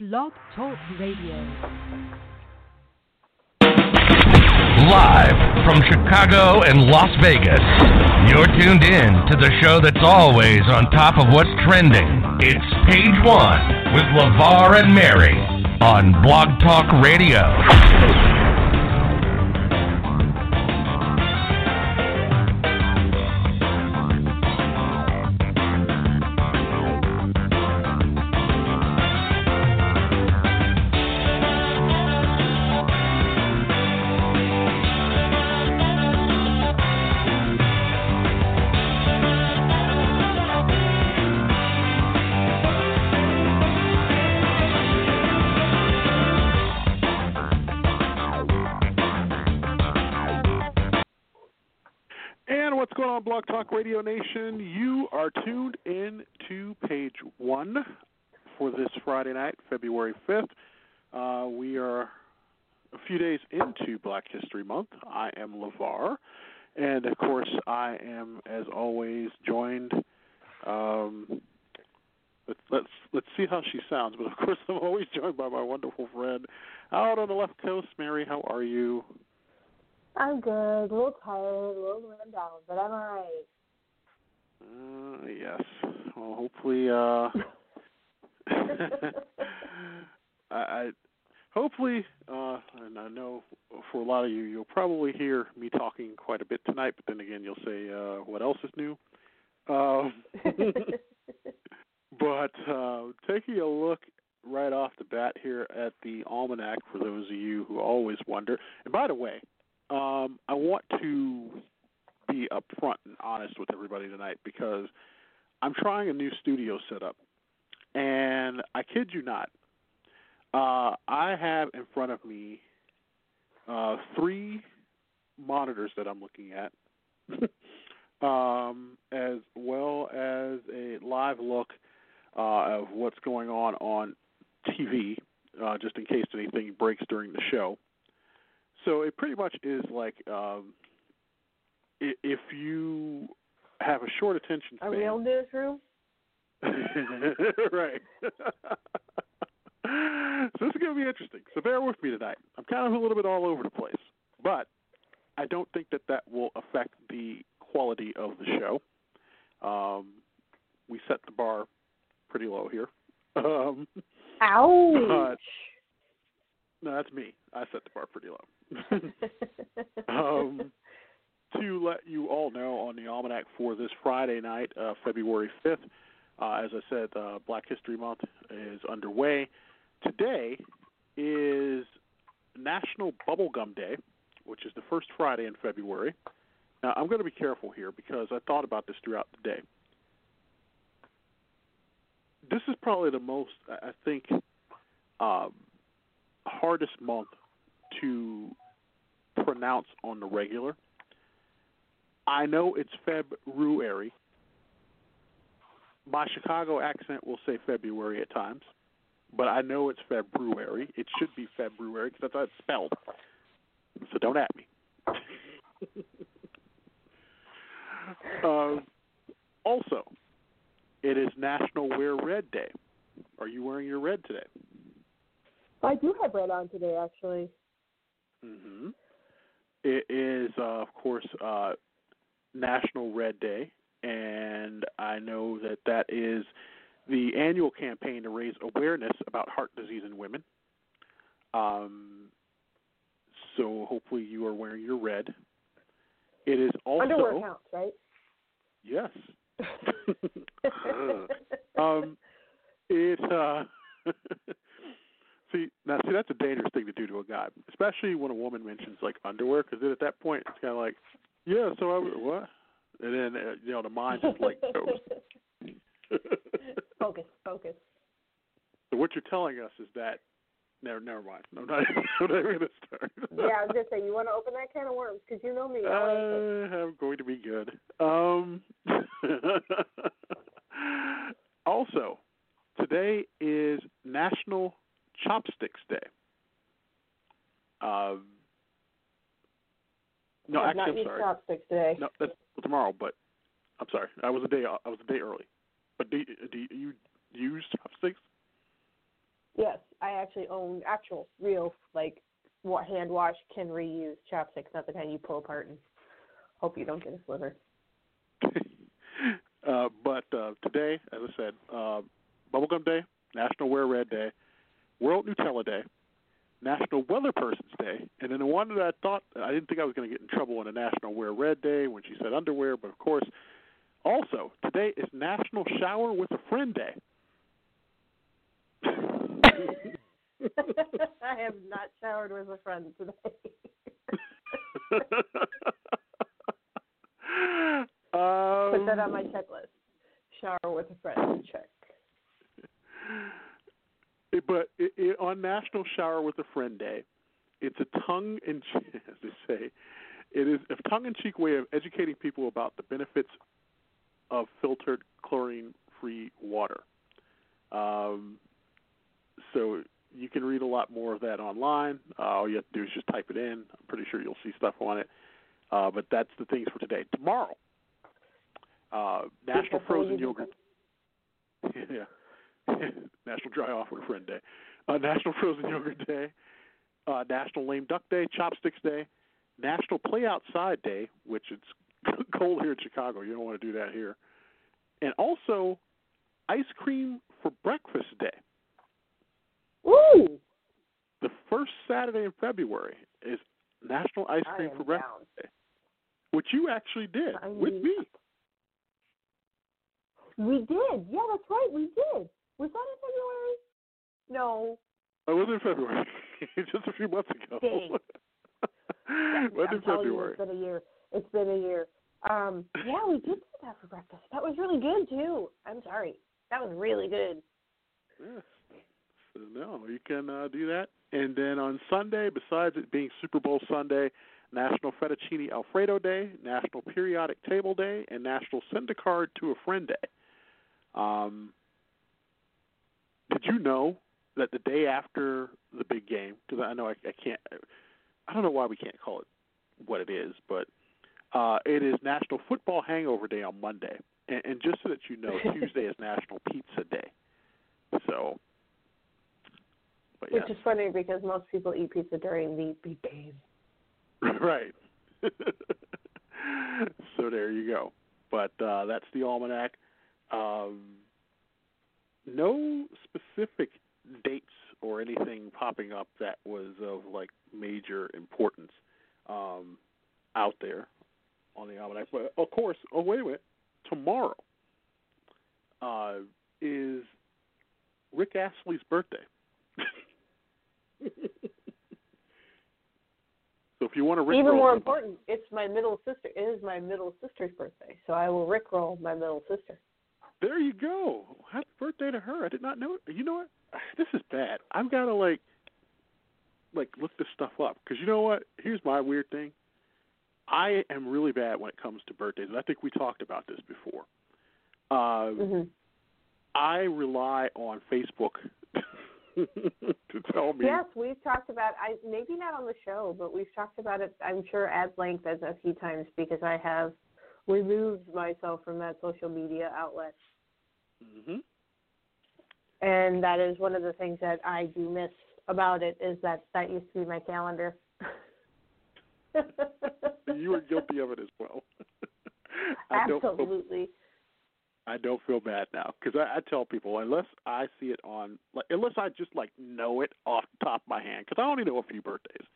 Blog Talk Radio. Live from Chicago and Las Vegas, you're tuned in to the show that's always on top of what's trending. It's Page One with LeVar and Mary on Blog Talk Radio. Radio Nation? You are tuned in to page one for this Friday night, February 5th. Uh, we are a few days into Black History Month. I am LeVar. And of course, I am, as always, joined. Um, let's, let's let's see how she sounds. But of course, I'm always joined by my wonderful friend out on the left coast, Mary. How are you? I'm good. A little tired, a little run down, but I'm alright. Uh, yes. Well, hopefully, uh, I, I hopefully, uh, and I know for a lot of you, you'll probably hear me talking quite a bit tonight. But then again, you'll say, uh, "What else is new?" Um, but uh, taking a look right off the bat here at the almanac for those of you who always wonder. And by the way, um, I want to be upfront and honest with everybody tonight because I'm trying a new studio setup, and I kid you not, uh, I have in front of me uh, three monitors that I'm looking at, um, as well as a live look uh, of what's going on on TV, uh, just in case anything breaks during the show. So it pretty much is like um, if you have a short attention Are span. we on this room? right. so this is going to be interesting. So bear with me tonight. I'm kind of a little bit all over the place, but I don't think that that will affect the quality of the show. Um, we set the bar pretty low here. Um, Ouch. no, that's me. I set the bar pretty low. um, to let you all know on the almanac for this Friday night, uh, February 5th, uh, as I said, uh, Black History Month is underway. Today is National Bubblegum Day, which is the first Friday in February. Now, I'm going to be careful here because I thought about this throughout the day. This is probably the most, I think, um, hardest month to pronounce on the regular. I know it's February. My Chicago accent will say February at times, but I know it's February. It should be February because that's how it's spelled. So don't at me. uh, also, it is National Wear Red Day. Are you wearing your red today? I do have red on today, actually. hmm It is, uh, of course, uh, National Red Day, and I know that that is the annual campaign to raise awareness about heart disease in women. Um, so hopefully you are wearing your red. It is also Underwear counts, right? yes. um, it uh, see now see that's a dangerous thing to do to a guy, especially when a woman mentions like underwear, because then at that point it's kind of like, yeah, so I what, and then uh, you know the mind just like goes. focus, focus. so what you're telling us is that never never mind. I'm not, I'm not even gonna start. Yeah, I was just saying, you want to open that can of worms because you know me. Uh, I'm going to be good. Um, also, today is National Chopsticks Day. Um, no, I have actually, not I'm sorry. chopsticks today. No, that's tomorrow. But I'm sorry, I was a day I was a day early. But do, do you use chopsticks? Yes, I actually own actual, real, like, wa- hand wash can reuse chopsticks, not the kind you pull apart and hope you don't get a sliver. uh, but uh, today, as I said, uh, Bubblegum Day, National Wear Red Day, World Nutella Day, National Weather Person's Day, and then the one that I thought I didn't think I was going to get in trouble on a National Wear Red Day when she said underwear, but of course, also today is National Shower with a Friend Day. I have not showered with a friend today. Put that on my Um, checklist. Shower with a friend. Check. But it, it, on National Shower with a Friend Day, it's a tongue in as they say, it is a tongue in cheek way of educating people about the benefits of filtered chlorine free water. Um, so you can read a lot more of that online. Uh, all you have to do is just type it in. I'm pretty sure you'll see stuff on it. Uh, but that's the things for today. Tomorrow, uh, National Frozen Yogurt. yeah. National Dry Off with a Friend Day. Uh, National Frozen Yogurt Day. Uh, National Lame Duck Day, Chopsticks Day, National Play Outside Day, which it's cold here in Chicago. You don't want to do that here. And also, Ice Cream for Breakfast Day. Ooh! The first Saturday in February is National Ice Cream am for Breakfast down. Day, which you actually did I with me. We did. Yeah, that's right. We did. Was that in February? No. I was in February, just a few months ago. Dang. I'm in telling you, it's been a year. It's been a year. Um, yeah, we did do that for breakfast. That was really good too. I'm sorry. That was really good. Yes. So no, you can uh, do that. And then on Sunday, besides it being Super Bowl Sunday, National Fettuccine Alfredo Day, National Periodic Table Day, and National Send a Card to a Friend Day. Um, did you know that the day after the big game, because I know I, I can't, I don't know why we can't call it what it is, but uh, it is National Football Hangover Day on Monday. And, and just so that you know, Tuesday is National Pizza Day. So, but Which yeah, is funny because most people eat pizza during the big game. right. so there you go. But uh, that's the almanac. Um, no specific dates or anything popping up that was of like major importance um, out there on the almanac. But of course, oh wait a minute, tomorrow uh, is Rick Astley's birthday. so if you want to Rick Even roll more important, it's my middle sister. It is my middle sister's birthday, so I will rickroll my middle sister. There you go. Happy birthday to her. I did not know. You know what? This is bad. I've got to like, like look this stuff up because you know what? Here's my weird thing. I am really bad when it comes to birthdays. and I think we talked about this before. Uh, hmm I rely on Facebook to tell me. Yes, we've talked about. I maybe not on the show, but we've talked about it. I'm sure at length as a few times because I have removed myself from that social media outlet, hmm and that is one of the things that I do miss about it is that that used to be my calendar. You were guilty of it as well. I don't feel Absolutely. I don't feel bad now because I, I tell people unless I see it on, like, unless I just like know it off the top of my hand, because I only know a few birthdays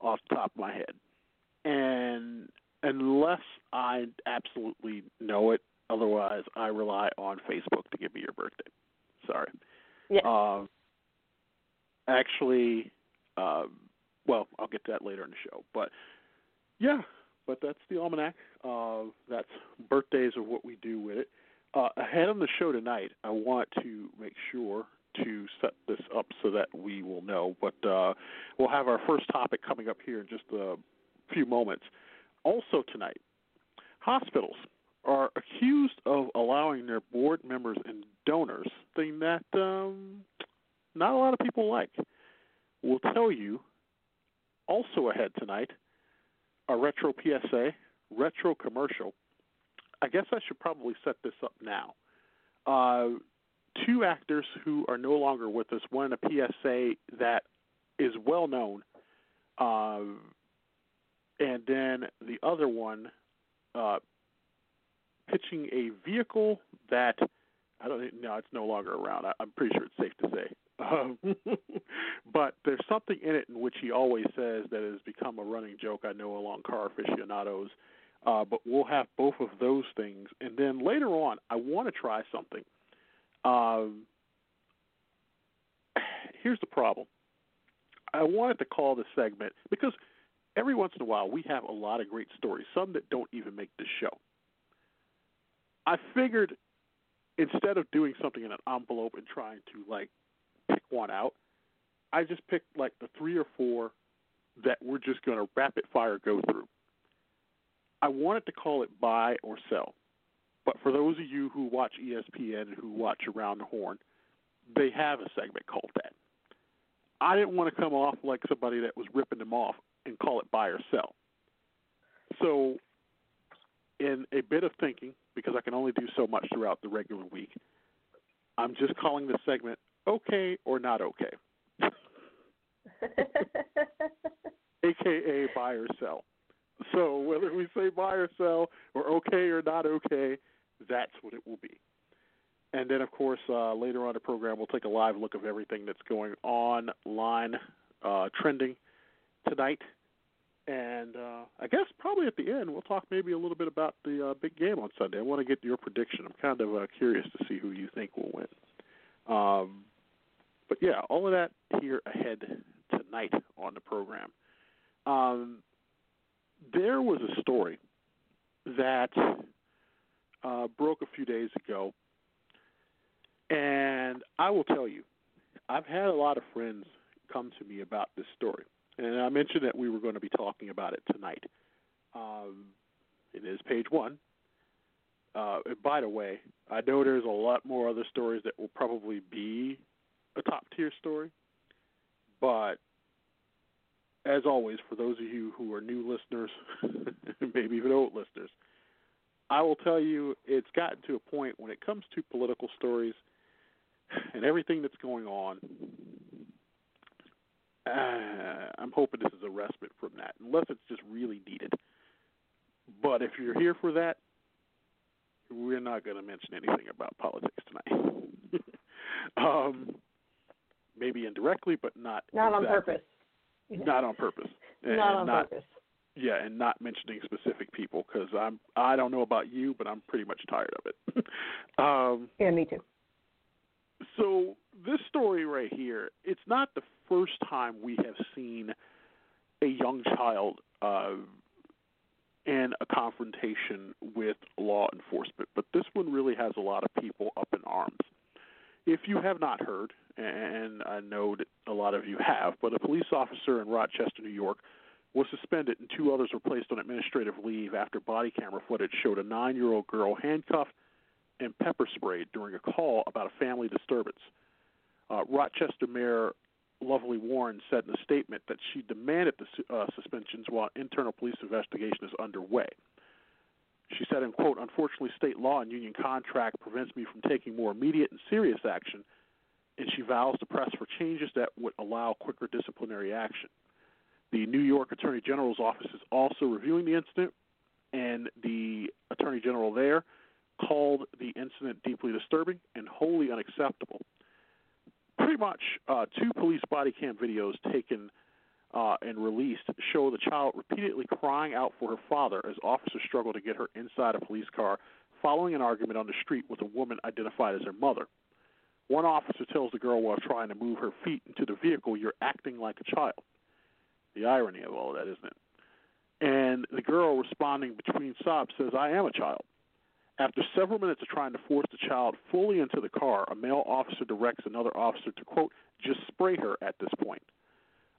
off the top of my head, and unless I absolutely know it, otherwise I rely on Facebook to give me your birthday. Sorry. Yeah. Um, actually, um, well, I'll get to that later in the show, but yeah, but that's the almanac. Uh, that's birthdays of what we do with it. Uh, ahead on the show tonight, I want to make sure to set this up so that we will know. But uh, we'll have our first topic coming up here in just a few moments. Also tonight, hospitals accused of allowing their board members and donors thing that um, not a lot of people like. We'll tell you. Also ahead tonight, a retro PSA, retro commercial. I guess I should probably set this up now. Uh, two actors who are no longer with us. One a PSA that is well known, uh, and then the other one uh, pitching a vehicle that I don't know. It's no longer around. I, I'm pretty sure it's safe to say. Um, but there's something in it in which he always says that has become a running joke. I know along car aficionados. Uh, but we'll have both of those things, and then later on, I want to try something. Um, here's the problem. I wanted to call this segment because every once in a while we have a lot of great stories, some that don't even make the show. I figured instead of doing something in an envelope and trying to like pick one out, I just picked like the three or four that we're just going to rapid fire go through. I wanted to call it buy or sell, but for those of you who watch ESPN and who watch Around the Horn, they have a segment called that. I didn't want to come off like somebody that was ripping them off and call it buy or sell. So, in a bit of thinking, because I can only do so much throughout the regular week, I'm just calling this segment okay or not okay. AKA buy or sell. So whether we say buy or sell or okay or not okay, that's what it will be. And then, of course, uh, later on in the program, we'll take a live look of everything that's going online, uh, trending tonight. And uh, I guess probably at the end, we'll talk maybe a little bit about the uh, big game on Sunday. I want to get your prediction. I'm kind of uh, curious to see who you think will win. Um, but yeah, all of that here ahead tonight on the program. Um, there was a story that uh, broke a few days ago, and I will tell you, I've had a lot of friends come to me about this story, and I mentioned that we were going to be talking about it tonight. Um, it is page one. Uh, by the way, I know there's a lot more other stories that will probably be a top tier story, but as always, for those of you who are new listeners, maybe even old listeners, I will tell you it's gotten to a point when it comes to political stories and everything that's going on. Uh, I'm hoping this is a respite from that, unless it's just really needed. But if you're here for that, we're not going to mention anything about politics tonight. um, maybe indirectly, but not not exactly. on purpose. Not on purpose. And not on not, purpose. Yeah, and not mentioning specific people because I'm I don't know about you, but I'm pretty much tired of it. um, Yeah, me too. So this story right here, it's not the first time we have seen a young child uh, in a confrontation with law enforcement, but this one really has a lot of people up in arms. If you have not heard, and I know that a lot of you have, but a police officer in Rochester, New York, was suspended and two others were placed on administrative leave after body camera footage showed a nine year old girl handcuffed and pepper sprayed during a call about a family disturbance. Uh, Rochester Mayor Lovely Warren said in a statement that she demanded the uh, suspensions while internal police investigation is underway. She said, in quote, unfortunately, state law and union contract prevents me from taking more immediate and serious action, and she vows to press for changes that would allow quicker disciplinary action. The New York Attorney General's office is also reviewing the incident, and the Attorney General there called the incident deeply disturbing and wholly unacceptable. Pretty much, uh, two police body cam videos taken uh, and released show the child repeatedly crying out for her father as officers struggle to get her inside a police car following an argument on the street with a woman identified as her mother. One officer tells the girl while trying to move her feet into the vehicle, You're acting like a child. The irony of all of that, isn't it? And the girl responding between sobs says, I am a child. After several minutes of trying to force the child fully into the car, a male officer directs another officer to, quote, just spray her at this point.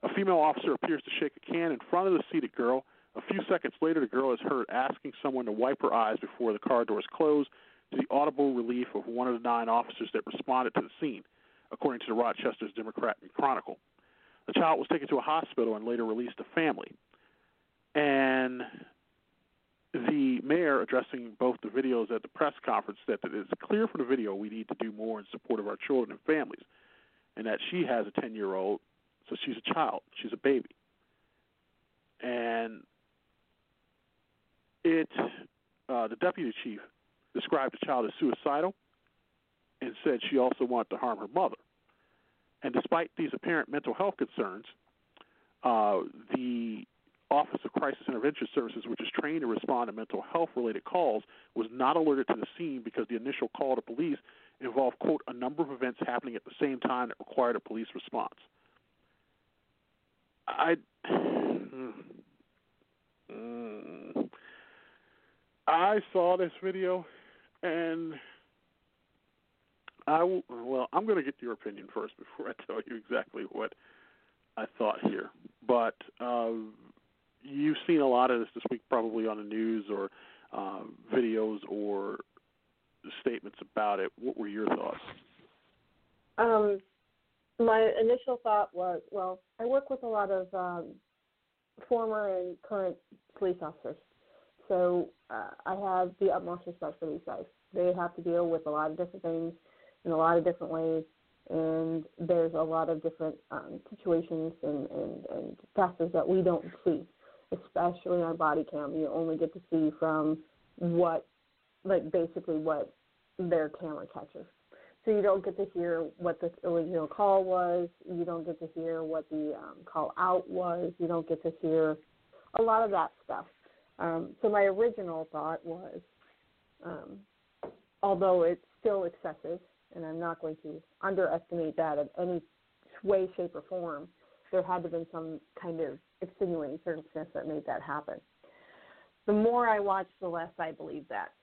A female officer appears to shake a can in front of the seated girl. A few seconds later, the girl is heard asking someone to wipe her eyes before the car doors close, to the audible relief of one of the nine officers that responded to the scene, according to the Rochester's Democrat Chronicle. The child was taken to a hospital and later released to family. And the mayor addressing both the videos at the press conference said that it's clear from the video we need to do more in support of our children and families, and that she has a 10 year old, so she's a child, she's a baby. And it, uh, the deputy chief described the child as suicidal and said she also wanted to harm her mother. And despite these apparent mental health concerns, uh, the Office of Crisis Intervention Services, which is trained to respond to mental health related calls, was not alerted to the scene because the initial call to police involved, quote, a number of events happening at the same time that required a police response. I. I saw this video and I well, I'm going to get your opinion first before I tell you exactly what I thought here. But uh, you've seen a lot of this this week, probably on the news or uh, videos or statements about it. What were your thoughts? Um, my initial thought was, well, I work with a lot of um, former and current police officers, so uh, I have the utmost respect for these guys. They have to deal with a lot of different things in a lot of different ways, and there's a lot of different um, situations and, and, and factors that we don't see, especially on body cam. You only get to see from what, like basically what their camera catches. So you don't get to hear what the original call was. You don't get to hear what the um, call out was. You don't get to hear a lot of that stuff. Um, so my original thought was, um, although it's still excessive, and I'm not going to underestimate that in any way, shape, or form. There had to have been some kind of extenuating circumstance that made that happen. The more I watched, the less I believe that.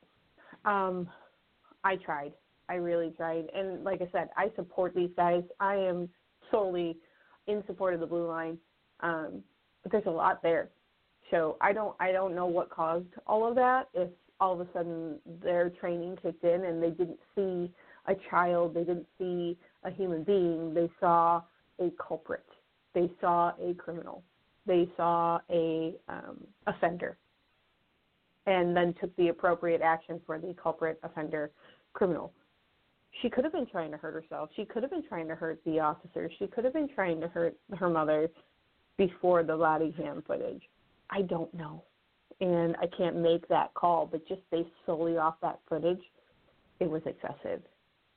Um, I tried. I really tried. And like I said, I support these guys. I am solely in support of the blue line. Um, but there's a lot there. So I don't I don't know what caused all of that. If all of a sudden their training kicked in and they didn't see a child, they didn't see a human being, they saw a culprit, they saw a criminal, they saw a um, offender, and then took the appropriate action for the culprit, offender, criminal. She could have been trying to hurt herself. She could have been trying to hurt the officer. She could have been trying to hurt her mother before the cam footage. I don't know. And I can't make that call, but just based solely off that footage, it was excessive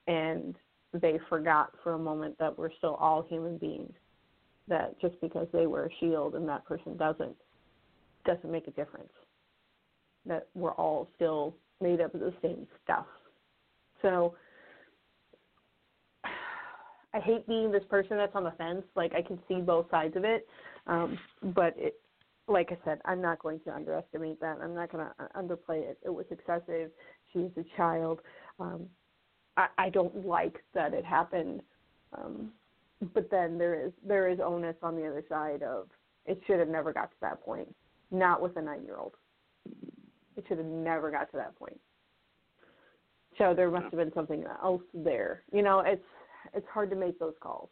and they forgot for a moment that we're still all human beings. That just because they wear a shield and that person doesn't doesn't make a difference. That we're all still made up of the same stuff. So I hate being this person that's on the fence. Like I can see both sides of it, um, but it, like I said, I'm not going to underestimate that. I'm not going to underplay it. It was excessive. She is a child. Um, I, I don't like that it happened. Um, but then there is there is onus on the other side of it should have never got to that point. Not with a nine year old. It should have never got to that point. So there must have been something else there. You know, it's it's hard to make those calls.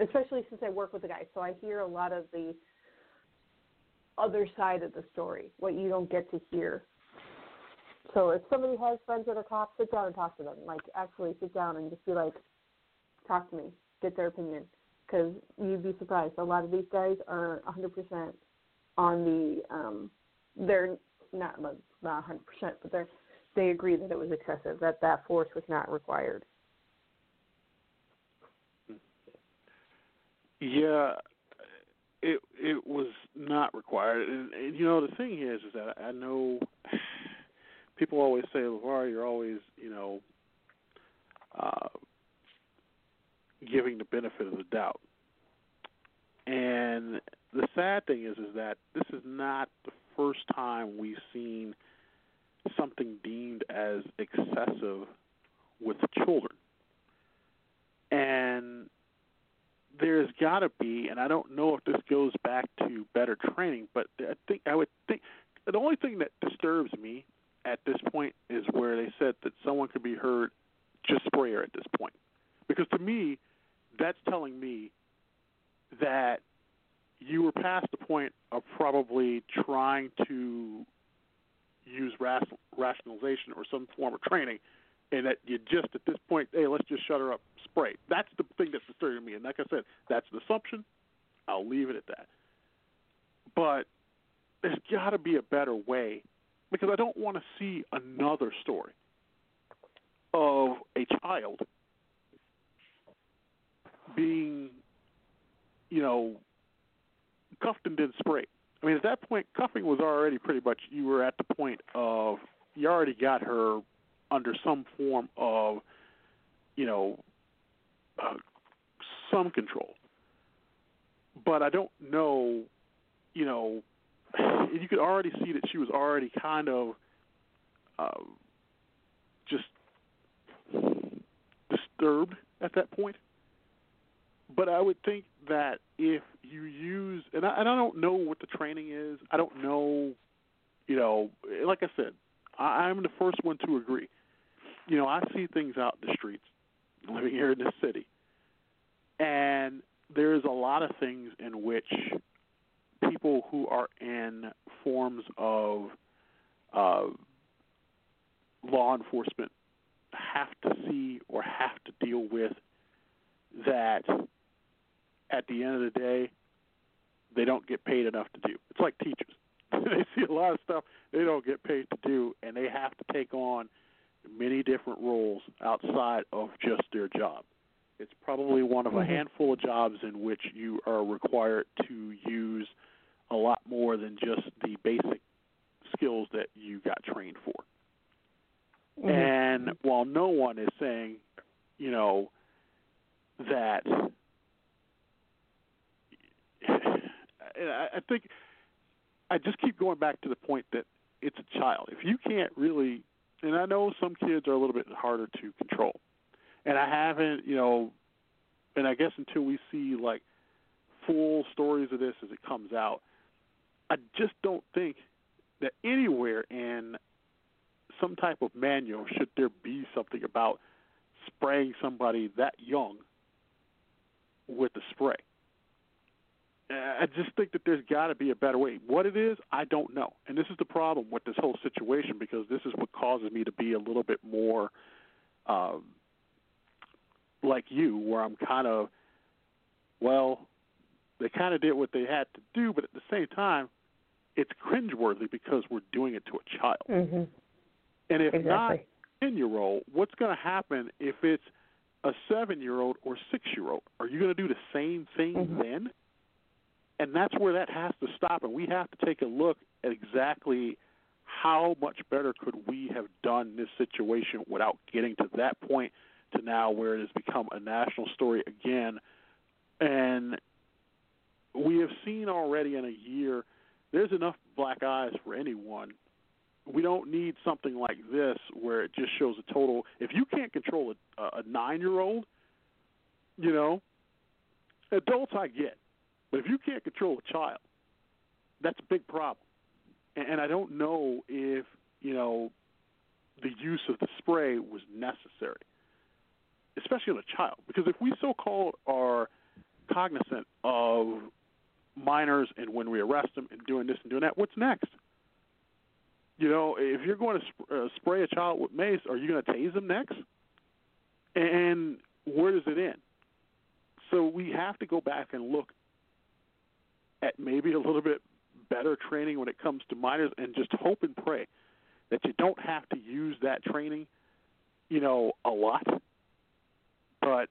Especially since I work with the guys, so I hear a lot of the other side of the story, what you don't get to hear so if somebody has friends that are cops, sit down and talk to them. Like actually sit down and just be like, talk to me, get their opinion, because you'd be surprised. A lot of these guys are 100% on the um, they're not not 100%, but they're they agree that it was excessive, that that force was not required. Yeah, it it was not required, and, and you know the thing is, is that I know people always say, LeVar, you're always, you know, uh, giving the benefit of the doubt. And the sad thing is, is that this is not the first time we've seen something deemed as excessive with children. And there's got to be, and I don't know if this goes back to better training, but I think I would think the only thing that disturbs me at this point is where they said that someone could be heard just spray her at this point. Because to me, that's telling me that you were past the point of probably trying to use rationalization or some form of training, and that you just at this point, hey, let's just shut her up, spray. That's the thing that's disturbing me. And like I said, that's an assumption. I'll leave it at that. But there's got to be a better way because I don't want to see another story of a child being, you know, cuffed and then sprayed. I mean, at that point, cuffing was already pretty much you were at the point of you already got her under some form of, you know, uh, some control. But I don't know, you know, you could already see that she was already kind of uh, just disturbed at that point. But I would think that if you use, and I, and I don't know what the training is, I don't know, you know, like I said, I, I'm the first one to agree. You know, I see things out in the streets, living here in this city, and there's a lot of things in which people who are in forms of uh, law enforcement have to see or have to deal with that at the end of the day they don't get paid enough to do. It's like teachers. they see a lot of stuff they don't get paid to do and they have to take on many different roles outside of just their job. It's probably one of a mm-hmm. handful of jobs in which you are required to use a lot more than just the basic skills that you got trained for. Mm-hmm. And while no one is saying, you know, that I think I just keep going back to the point that it's a child. If you can't really, and I know some kids are a little bit harder to control, and I haven't, you know, and I guess until we see like full stories of this as it comes out, I just don't think that anywhere in some type of manual should there be something about spraying somebody that young with the spray. I just think that there's got to be a better way. What it is, I don't know. And this is the problem with this whole situation because this is what causes me to be a little bit more um, like you, where I'm kind of, well, they kind of did what they had to do, but at the same time, it's cringeworthy because we're doing it to a child. Mm-hmm. And if exactly. not ten year old, what's going to happen if it's a seven year old or six year old? Are you going to do the same thing mm-hmm. then? And that's where that has to stop, and we have to take a look at exactly how much better could we have done this situation without getting to that point to now where it has become a national story again. And we have seen already in a year there's enough black eyes for anyone. We don't need something like this where it just shows a total. If you can't control a, a nine year old, you know, adults I get, but if you can't control a child, that's a big problem. And, and I don't know if you know the use of the spray was necessary, especially on a child, because if we so-called are cognizant of minors and when we arrest them and doing this and doing that, what's next? You know, if you're going to sp- uh, spray a child with mace, are you going to tase them next? And where does it end? So we have to go back and look at maybe a little bit better training when it comes to minors and just hope and pray that you don't have to use that training, you know, a lot. But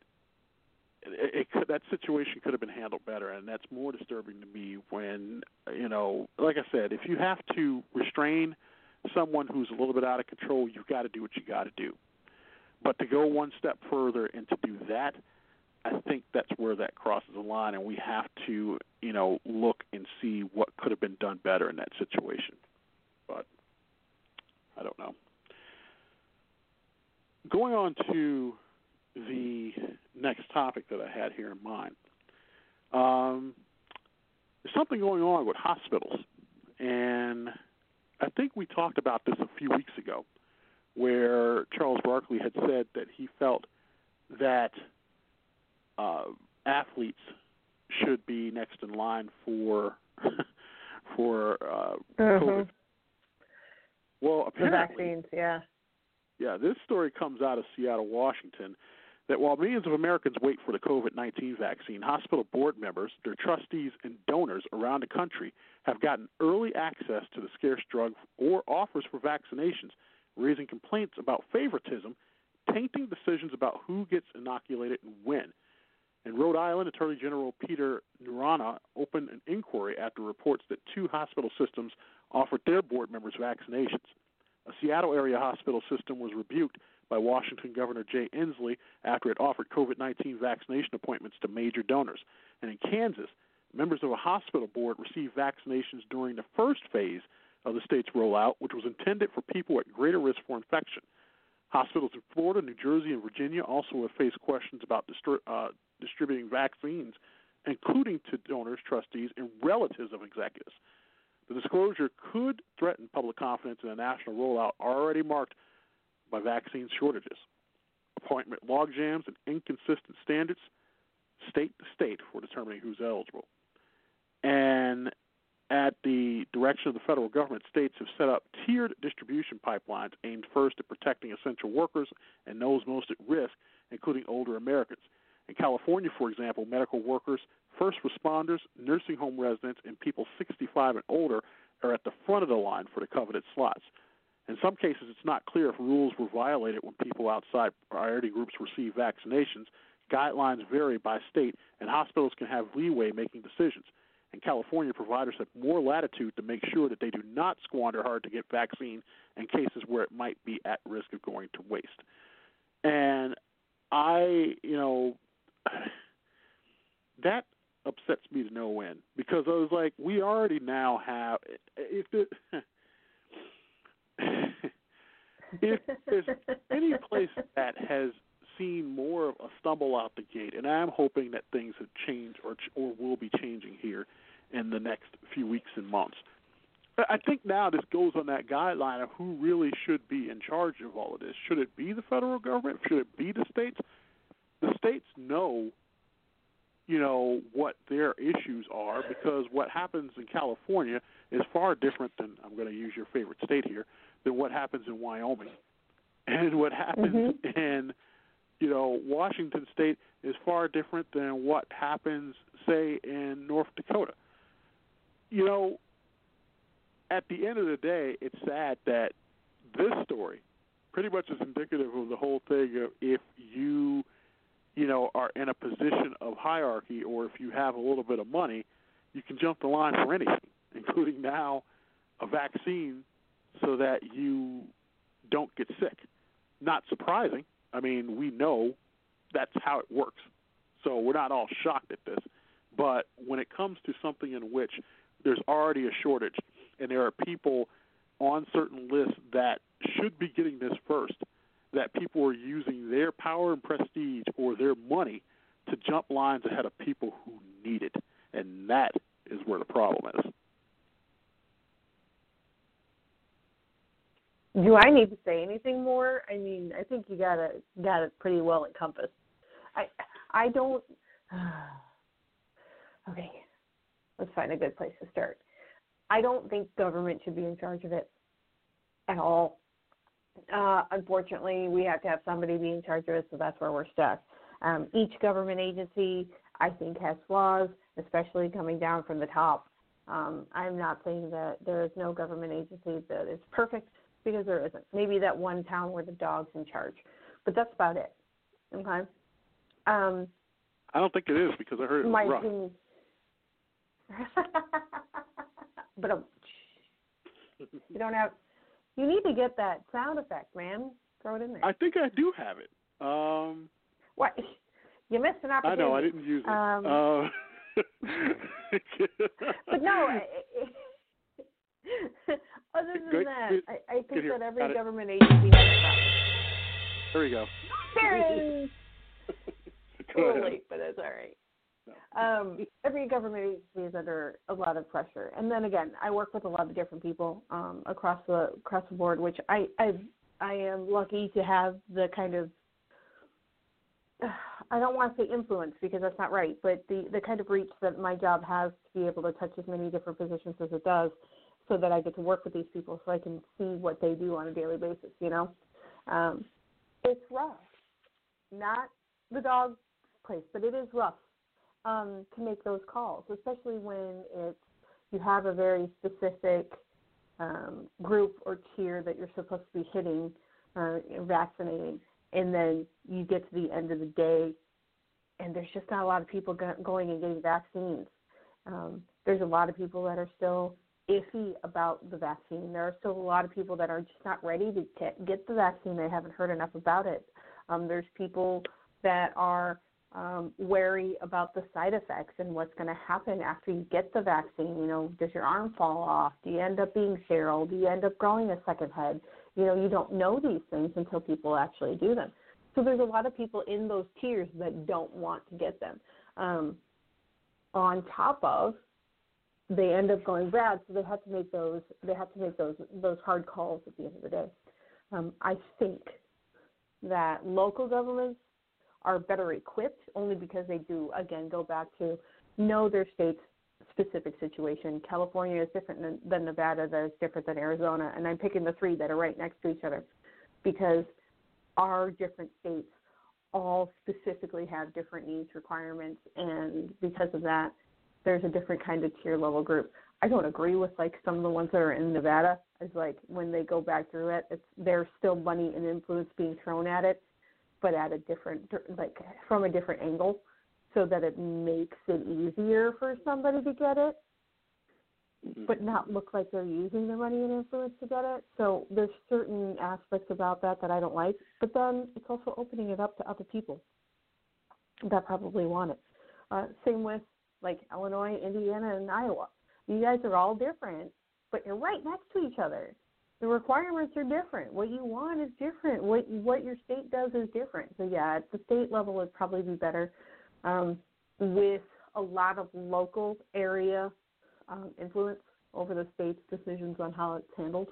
it, it could, that situation could have been handled better, and that's more disturbing to me when you know, like I said, if you have to restrain someone who's a little bit out of control, you've got to do what you got to do. But to go one step further and to do that, I think that's where that crosses the line, and we have to, you know, look and see what could have been done better in that situation. But I don't know. Going on to the next topic that I had here in mind. Um, there's something going on with hospitals, and I think we talked about this a few weeks ago, where Charles Barkley had said that he felt that uh, athletes should be next in line for for uh, Mm-hmm. COVID. Well, apparently, The vaccines, yeah. yeah, this story comes out of Seattle, Washington, that while millions of Americans wait for the COVID 19 vaccine, hospital board members, their trustees, and donors around the country have gotten early access to the scarce drug or offers for vaccinations, raising complaints about favoritism, tainting decisions about who gets inoculated and when. In Rhode Island, Attorney General Peter Neronha opened an inquiry after reports that two hospital systems offered their board members vaccinations. A Seattle area hospital system was rebuked by Washington Governor Jay Inslee after it offered COVID 19 vaccination appointments to major donors. And in Kansas, members of a hospital board received vaccinations during the first phase of the state's rollout, which was intended for people at greater risk for infection. Hospitals in Florida, New Jersey, and Virginia also have faced questions about distri- uh, distributing vaccines, including to donors, trustees, and relatives of executives. The disclosure could threaten public confidence in a national rollout already marked by vaccine shortages, appointment logjams, and inconsistent standards state to state for determining who's eligible. And at the direction of the federal government, states have set up tiered distribution pipelines aimed first at protecting essential workers and those most at risk, including older Americans. In California, for example, medical workers, first responders, nursing home residents, and people 65 and older are at the front of the line for the coveted slots. In some cases, it's not clear if rules were violated when people outside priority groups receive vaccinations. Guidelines vary by state, and hospitals can have leeway making decisions. In California, providers have more latitude to make sure that they do not squander hard to get vaccine in cases where it might be at risk of going to waste. And I, you know, that upsets me to no end because I was like, we already now have if it, if there's any place that has seen more of a stumble out the gate, and I'm hoping that things have changed or or will be changing here in the next few weeks and months. I think now this goes on that guideline of who really should be in charge of all of this. Should it be the federal government? Should it be the states? The states know, you know, what their issues are because what happens in California is far different than I'm going to use your favorite state here than what happens in Wyoming, and what happens mm-hmm. in you know Washington State is far different than what happens, say, in North Dakota. You know, at the end of the day, it's sad that this story pretty much is indicative of the whole thing of if you, you know, are in a position of hierarchy or if you have a little bit of money, you can jump the line for anything, including now a vaccine so that you don't get sick. Not surprising. I mean, we know that's how it works. So we're not all shocked at this. But when it comes to something in which there's already a shortage and there are people on certain lists that should be getting this first, that people are using their power and prestige or their money to jump lines ahead of people who need it. And that is where the problem is. Do I need to say anything more? I mean, I think you got it got it pretty well encompassed. I I don't. okay, let's find a good place to start. I don't think government should be in charge of it at all. Uh, unfortunately, we have to have somebody be in charge of it, so that's where we're stuck. Um, each government agency, I think, has flaws, especially coming down from the top. Um, I'm not saying that there is no government agency that is perfect because there isn't. Maybe that one town where the dog's in charge, but that's about it. Okay. Um, I don't think it is because I heard it my was rough. opinion. but um, you don't have. You need to get that sound effect, man. Throw it in there. I think I do have it. Um, what? You missed an opportunity. I know I didn't use it. Um, uh, but no. Other than Good- that, I, I think good here. that every Got it. government agency has there you go. Very Go little late, but it's all right. Um, every government agency is under a lot of pressure, and then again, I work with a lot of different people um, across the across the board, which I I I am lucky to have the kind of I don't want to say influence because that's not right, but the the kind of reach that my job has to be able to touch as many different positions as it does, so that I get to work with these people, so I can see what they do on a daily basis. You know, um, it's rough. Not the dog place, but it is rough um, to make those calls, especially when it's you have a very specific um, group or tier that you're supposed to be hitting, uh, vaccinating, and then you get to the end of the day and there's just not a lot of people go- going and getting vaccines. Um, there's a lot of people that are still iffy about the vaccine. There are still a lot of people that are just not ready to t- get the vaccine. They haven't heard enough about it. Um, there's people that are um, wary about the side effects and what's going to happen after you get the vaccine. You know, does your arm fall off? Do you end up being sterile? Do you end up growing a second head? You know, you don't know these things until people actually do them. So there's a lot of people in those tiers that don't want to get them. Um, on top of, they end up going bad, so they have to make those they have to make those those hard calls at the end of the day. Um, I think that local governments are better equipped only because they do again go back to know their state's specific situation. California is different than, than Nevada, that is different than Arizona, and I'm picking the three that are right next to each other because our different states all specifically have different needs requirements and because of that there's a different kind of tier level group i don't agree with like some of the ones that are in nevada it's like when they go back through it it's there's still money and influence being thrown at it but at a different like from a different angle so that it makes it easier for somebody to get it Mm-hmm. but not look like they're using their money and influence to get it. So there's certain aspects about that that I don't like. But then it's also opening it up to other people that probably want it. Uh, same with like Illinois, Indiana, and Iowa. You guys are all different, but you're right next to each other. The requirements are different. What you want is different. What what your state does is different. So yeah, at the state level, it'd probably be better um, with a lot of local area um, influence over the state's decisions on how it's handled.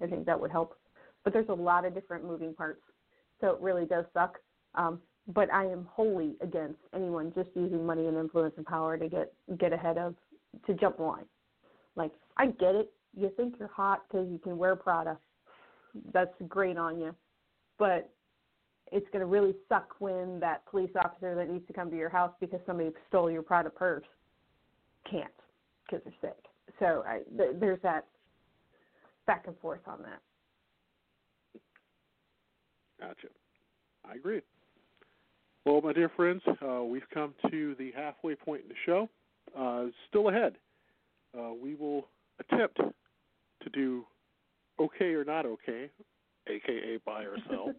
I think that would help. But there's a lot of different moving parts, so it really does suck. Um, but I am wholly against anyone just using money and influence and power to get get ahead of to jump the line. Like I get it. You think you're hot because you can wear Prada. That's great on you, but it's going to really suck when that police officer that needs to come to your house because somebody stole your Prada purse can't because they're sick. So I, th- there's that back and forth on that. Gotcha. I agree. Well, my dear friends, uh, we've come to the halfway point in the show. Uh, still ahead. Uh, we will attempt to do okay or not okay, aka buy or sell.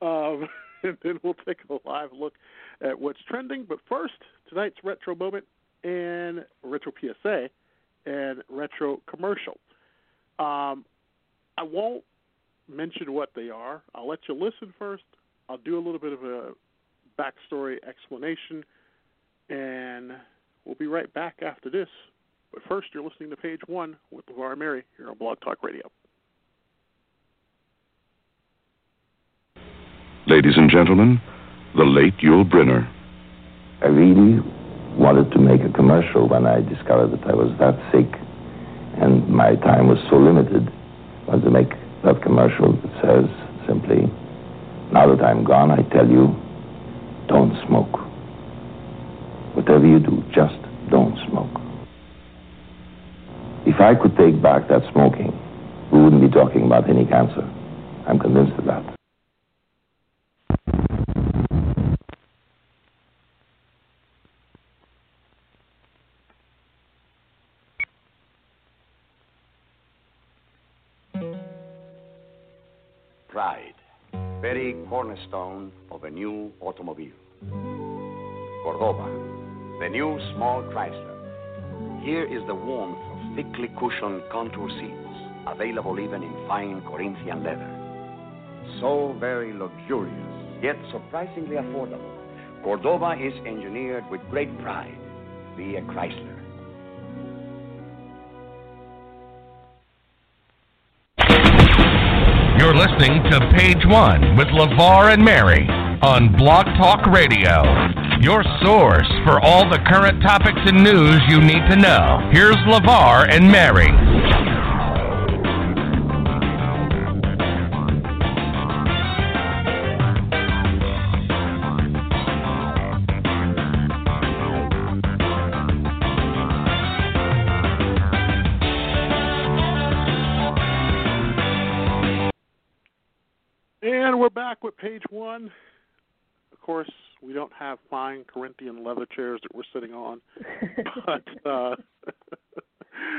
um, and then we'll take a live look at what's trending. But first, tonight's retro moment and retro PSA and retro commercial. Um, I won't mention what they are. I'll let you listen first. I'll do a little bit of a backstory explanation, and we'll be right back after this. But first, you're listening to page one with LeVar Mary here on Blog Talk Radio. Ladies and gentlemen, the late Yul Brynner. I really wanted to make a commercial when I discovered that I was that sick and my time was so limited. I wanted to make that commercial that says simply, now that I'm gone, I tell you, don't smoke. Whatever you do, just don't smoke. If I could take back that smoking, we wouldn't be talking about any cancer. I'm convinced of that. Pride, very cornerstone of a new automobile. Cordoba, the new small Chrysler. Here is the warmth thickly cushioned contour seats, available even in fine Corinthian leather. So very luxurious, yet surprisingly affordable. Cordoba is engineered with great pride. Be a Chrysler. You're listening to Page One with LeVar and Mary on Blog Talk Radio. Your source for all the current topics and news you need to know. Here's LeVar and Mary. And we're back with page one. Of course, we don't have fine Corinthian leather chairs that we're sitting on, but uh,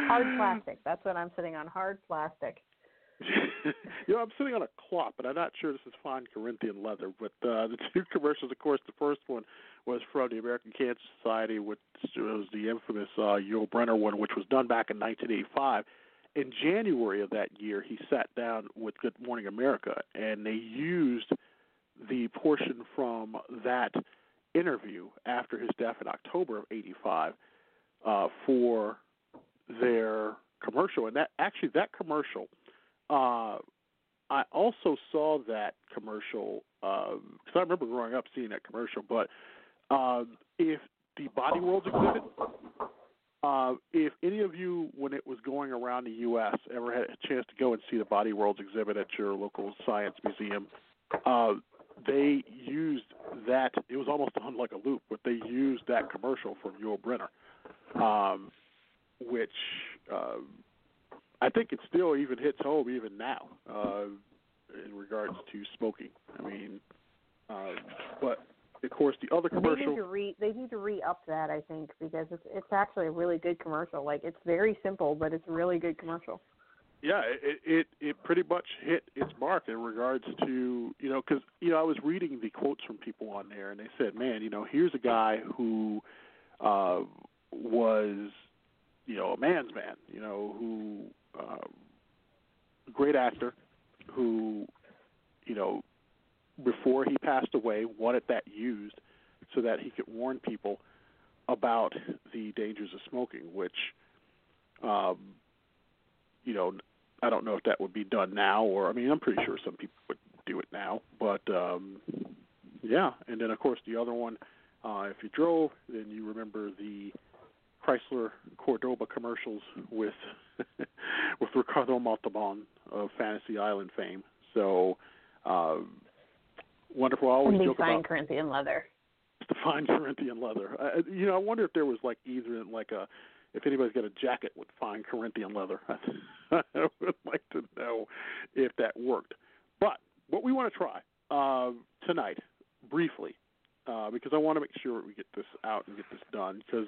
hard plastic. That's what I'm sitting on. Hard plastic. you know, I'm sitting on a cloth, but I'm not sure this is fine Corinthian leather. But uh, the two commercials, of course, the first one was from the American Cancer Society, which was the infamous uh, Yul Brynner one, which was done back in 1985 in January of that year, he sat down with Good Morning America, and they used the portion from that interview after his death in October of '85 uh, for their commercial. And that actually, that commercial, uh, I also saw that commercial because uh, I remember growing up seeing that commercial. But uh, if the Body Worlds exhibit uh, if any of you, when it was going around the U.S., ever had a chance to go and see the Body Worlds exhibit at your local science museum, uh, they used that. It was almost on like a loop, but they used that commercial from Yul Brynner, um, which uh, I think it still even hits home even now uh, in regards to smoking. I mean, uh, but of course, the other commercial. They need to re they need to re up that I think because it's it's actually a really good commercial. Like it's very simple, but it's a really good commercial. Yeah, it it it pretty much hit its mark in regards to you know because you know I was reading the quotes from people on there and they said, man, you know here's a guy who uh, was you know a man's man, you know who uh, great actor who you know before he passed away, wanted that used so that he could warn people about the dangers of smoking, which, um, you know, I don't know if that would be done now, or I mean, I'm pretty sure some people would do it now, but um, yeah. And then, of course, the other one, uh, if you drove, then you remember the Chrysler Cordoba commercials with with Ricardo Montalban of Fantasy Island fame. So. Uh, wonderful. I always and joke fine about Corinthian leather. The fine Corinthian leather. Uh, you know, I wonder if there was like either like a if anybody's got a jacket with fine Corinthian leather. I would like to know if that worked. But what we want to try uh, tonight, briefly, uh, because I want to make sure we get this out and get this done. Because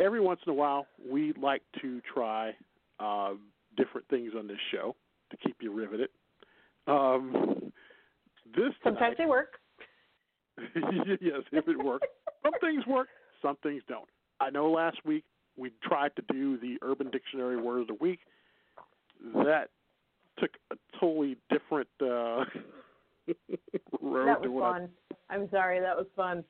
every once in a while, we like to try uh, different things on this show to keep you riveted. Um, this sometimes they work. yes, if it works. some things work, some things don't. I know last week we tried to do the Urban Dictionary Word of the Week. That took a totally different uh, road. That was fun. I... I'm sorry, that was fun.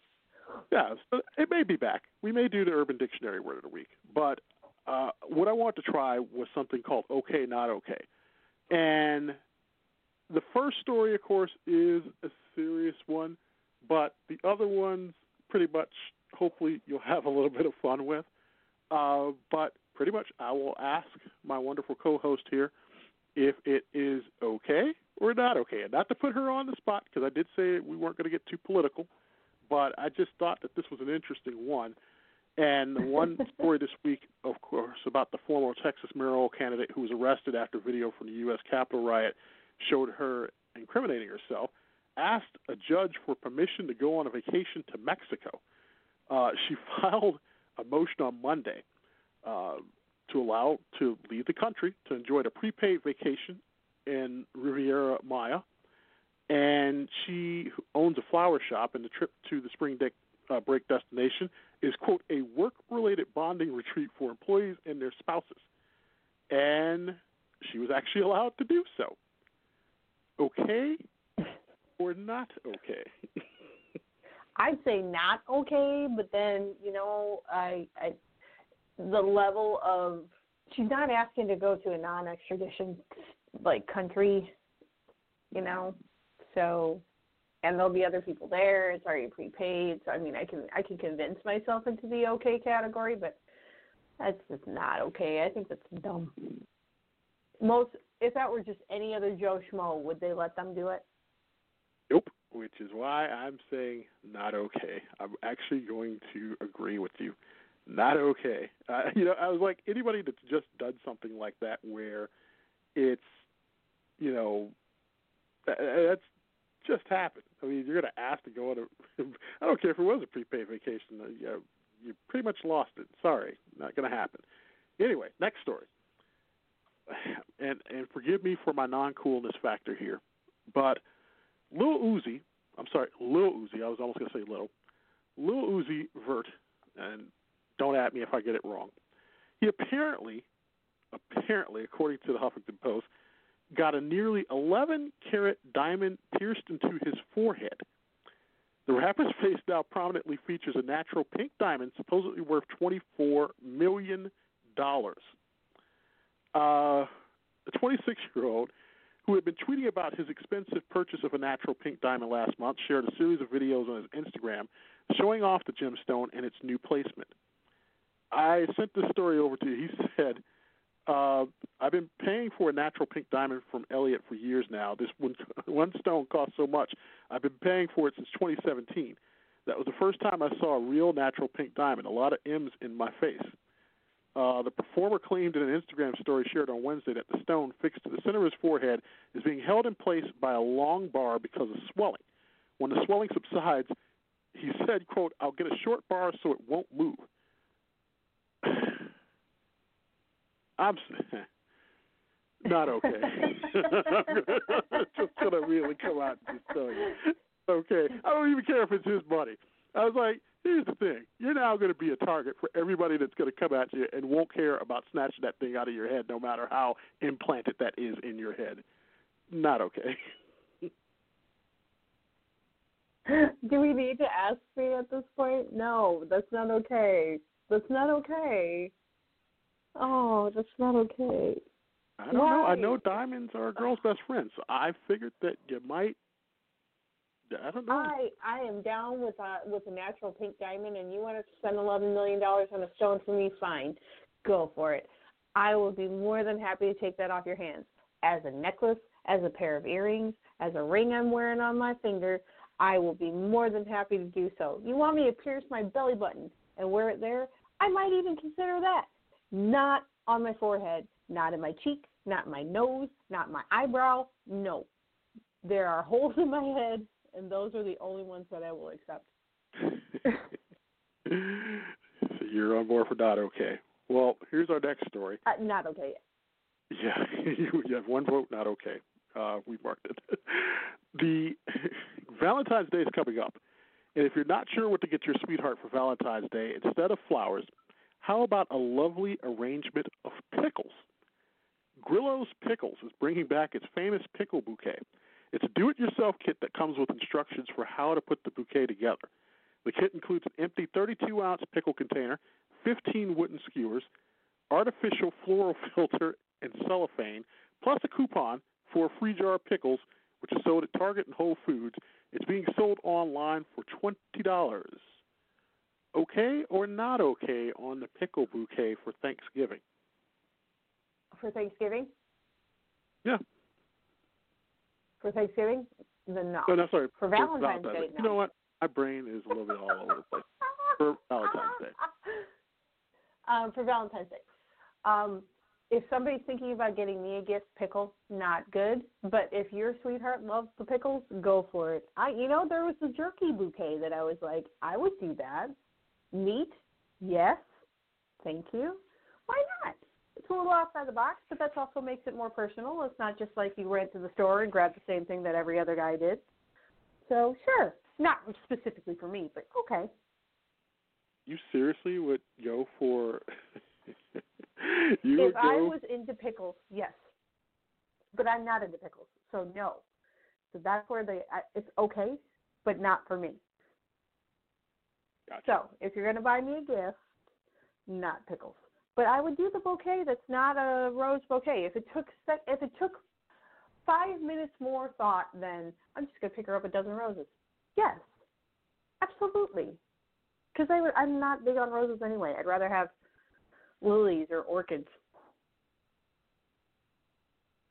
Yeah, so it may be back. We may do the Urban Dictionary Word of the Week, but uh, what I wanted to try was something called "Okay, Not Okay," and the first story, of course, is a serious one, but the other ones, pretty much, hopefully, you'll have a little bit of fun with. Uh, but pretty much, I will ask my wonderful co-host here if it is okay or not okay, and not to put her on the spot because I did say we weren't going to get too political, but I just thought that this was an interesting one. And the one story this week, of course, about the former Texas mayoral candidate who was arrested after video from the U.S. Capitol riot showed her incriminating herself, asked a judge for permission to go on a vacation to Mexico. Uh, she filed a motion on Monday uh, to allow to leave the country to enjoy a prepaid vacation in Riviera Maya. And she owns a flower shop, and the trip to the spring deck, uh, break destination is, quote, a work related bonding retreat for employees and their spouses. And she was actually allowed to do so okay or not okay? I'd say not okay, but then you know, I, I the level of she's not asking to go to a non-extradition like country, you know, so and there'll be other people there. It's already prepaid, so I mean, I can I can convince myself into the okay category, but that's just not okay. I think that's dumb. Most, if that were just any other Joe Schmo, would they let them do it? Nope. Which is why I'm saying not okay. I'm actually going to agree with you. Not okay. Uh, you know, I was like anybody that's just done something like that where it's, you know, that's just happened. I mean, you're going to ask to go on a. I don't care if it was a prepaid vacation. Uh, you, know, you pretty much lost it. Sorry, not going to happen. Anyway, next story. And and forgive me for my non coolness factor here, but Lil Uzi, I'm sorry, Lil Uzi. I was almost going to say Lil. Lil Uzi Vert, and don't at me if I get it wrong. He apparently, apparently, according to the Huffington Post, got a nearly 11 carat diamond pierced into his forehead. The rapper's face now prominently features a natural pink diamond, supposedly worth $24 million. Uh, a 26 year old who had been tweeting about his expensive purchase of a natural pink diamond last month shared a series of videos on his Instagram showing off the gemstone and its new placement. I sent this story over to you. He said, uh, I've been paying for a natural pink diamond from Elliot for years now. This one, one stone costs so much. I've been paying for it since 2017. That was the first time I saw a real natural pink diamond. A lot of M's in my face. Uh, the performer claimed in an Instagram story shared on Wednesday that the stone fixed to the center of his forehead is being held in place by a long bar because of swelling. When the swelling subsides, he said, "quote I'll get a short bar so it won't move." I'm not okay. just gonna really come out and just tell you. Okay, I don't even care if it's his money. I was like, here's the thing: you're now going to be a target for everybody that's going to come at you and won't care about snatching that thing out of your head, no matter how implanted that is in your head. Not okay. Do we need to ask me at this point? No, that's not okay. That's not okay. Oh, that's not okay. I don't Why? know. I know diamonds are a girl's best friend, so I figured that you might. I don't know. I I am down with a with a natural pink diamond, and you want to spend eleven million dollars on a stone for me? Fine, go for it. I will be more than happy to take that off your hands as a necklace, as a pair of earrings, as a ring I'm wearing on my finger. I will be more than happy to do so. You want me to pierce my belly button and wear it there? I might even consider that not on my forehead, not in my cheek, not my nose, not my eyebrow. No. There are holes in my head, and those are the only ones that I will accept. so you're on board for not okay. Well, here's our next story. Uh, not okay. Yeah, you have one vote, not okay. Uh, we marked it. the Valentine's Day is coming up, and if you're not sure what to get your sweetheart for Valentine's Day, instead of flowers, how about a lovely arrangement of pickles? Grillo's Pickles is bringing back its famous pickle bouquet. It's a do it yourself kit that comes with instructions for how to put the bouquet together. The kit includes an empty 32 ounce pickle container, 15 wooden skewers, artificial floral filter, and cellophane, plus a coupon for a free jar of pickles, which is sold at Target and Whole Foods. It's being sold online for $20 okay or not okay on the pickle bouquet for Thanksgiving? For Thanksgiving? Yeah. For Thanksgiving? Then no. No, no, sorry. For, Valentine's, Valentine's Day, Day. No. You know what? My brain is a little bit all over the place. For Valentine's Day. Um, for Valentine's Day. Um, if somebody's thinking about getting me a gift, pickle, not good. But if your sweetheart loves the pickles, go for it. I, you know, there was a jerky bouquet that I was like, I would do that. Meat, yes. Thank you. Why not? It's a little outside the box, but that also makes it more personal. It's not just like you ran to the store and grabbed the same thing that every other guy did. So sure, not specifically for me, but okay. You seriously would go for? you if would I was into pickles, yes, but I'm not into pickles, so no. So that's where they. It's okay, but not for me. Gotcha. So if you're going to buy me a gift, not pickles. But I would do the bouquet that's not a rose bouquet. If it took if it took five minutes more thought than I'm just gonna pick her up a dozen roses. Yes, absolutely. Because I would, I'm not big on roses anyway. I'd rather have lilies or orchids.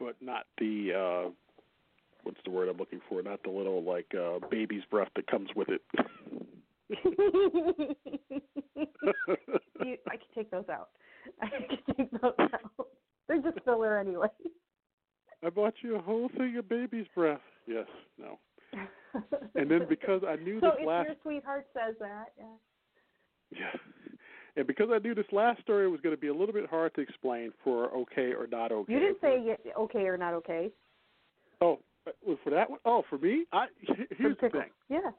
but not the uh what's the word I'm looking for? Not the little like uh baby's breath that comes with it. you, I can take those out. I take those out. They're just filler anyway. I bought you a whole thing of baby's breath. Yes, no. And then because I knew that so this if last your sweetheart says that, yeah. Yeah. And because I knew this last story was going to be a little bit hard to explain for okay or not okay. You didn't say okay or not okay. Oh, uh, for that one? Oh, for me? I here's the thing. Yeah,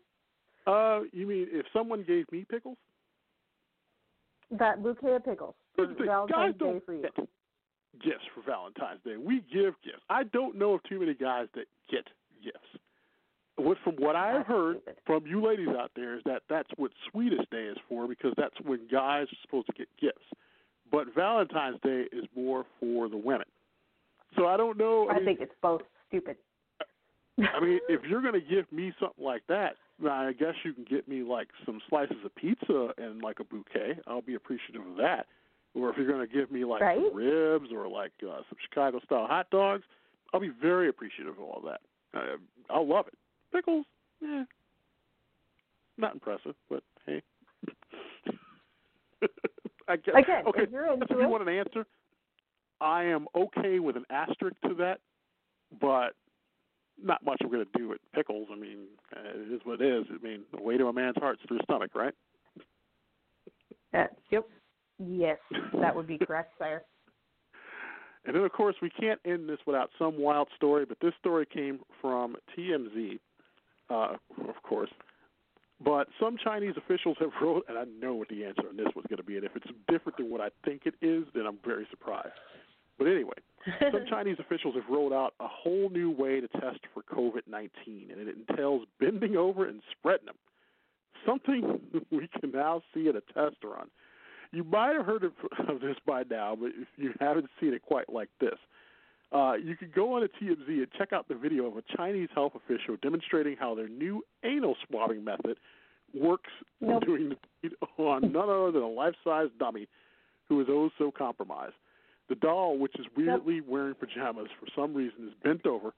Uh, you mean if someone gave me pickles? that bouquet of pickles. Here's the thing. Valentine's guys don't Day for you. get gifts for Valentine's Day. We give gifts. I don't know of too many guys that get gifts. What from what I've heard from you ladies out there is that that's what Sweetest Day is for because that's when guys are supposed to get gifts. But Valentine's Day is more for the women. So I don't know. I, I mean, think it's both stupid. I mean, if you're going to give me something like that, I guess you can get me like some slices of pizza and like a bouquet. I'll be appreciative of that. Or if you're going to give me like Right. some ribs or like uh, some Chicago style hot dogs, I'll be very appreciative of all that. Uh, I'll love it. Pickles, eh, not impressive, but hey. I guess, Again, okay, if you're if you want an answer, I am okay with an asterisk to that, but not much we're going to do with pickles. I mean, uh, it is what it is. I mean, the way to a man's heart is through his stomach, right? Uh, yep. Yes, that would be correct, sire. And then, of course, we can't end this without some wild story, but this story came from TMZ, uh, of course. But some Chinese officials have wrote, and I know what the answer on this was going to be, and if it's different than what I think it is, then I'm very surprised. But anyway, some Chinese officials have rolled out a whole new way to test for COVID 19, and it entails bending over and spreading them. Something we can now see at a test run. You might have heard of, of this by now, but if you haven't seen it quite like this, uh, you could go on to TMZ and check out the video of a Chinese health official demonstrating how their new anal swabbing method works Nope. doing the on none other than a life-size dummy who is oh so compromised. The doll, which is weirdly wearing pajamas for some reason, is bent over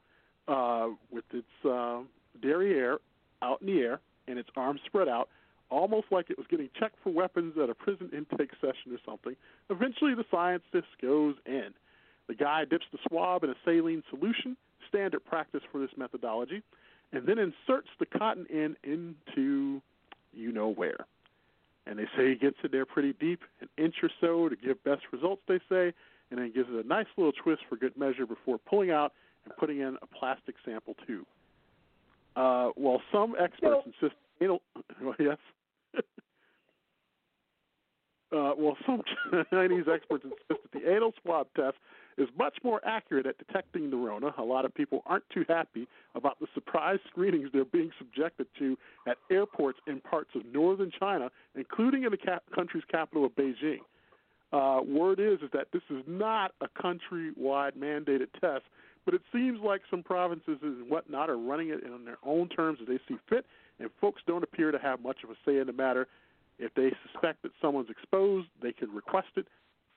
uh, with its uh, derriere out in the air and its arms spread out, almost like it was getting checked for weapons at a prison intake session or something. Eventually, the scientist goes in. The guy dips the swab in a saline solution, standard practice for this methodology, and then inserts the cotton end into you know where. And they say he gets it there pretty deep, an inch or so to give best results, they say, and then gives it a nice little twist for good measure before pulling out and putting in a plastic sample tube. Uh, while some experts So- insist, anal, well, yes. Uh, well, some Chinese experts insist that the anal swab test is much more accurate at detecting the Rona. A lot of people aren't too happy about the surprise screenings they're being subjected to at airports in parts of northern China, including in the cap- country's capital of Beijing. Uh, word is is that this is not a countrywide mandated test, but it seems like some provinces and whatnot are running it on their own terms as they see fit, and folks don't appear to have much of a say in the matter. If they suspect that someone's exposed, they can request it.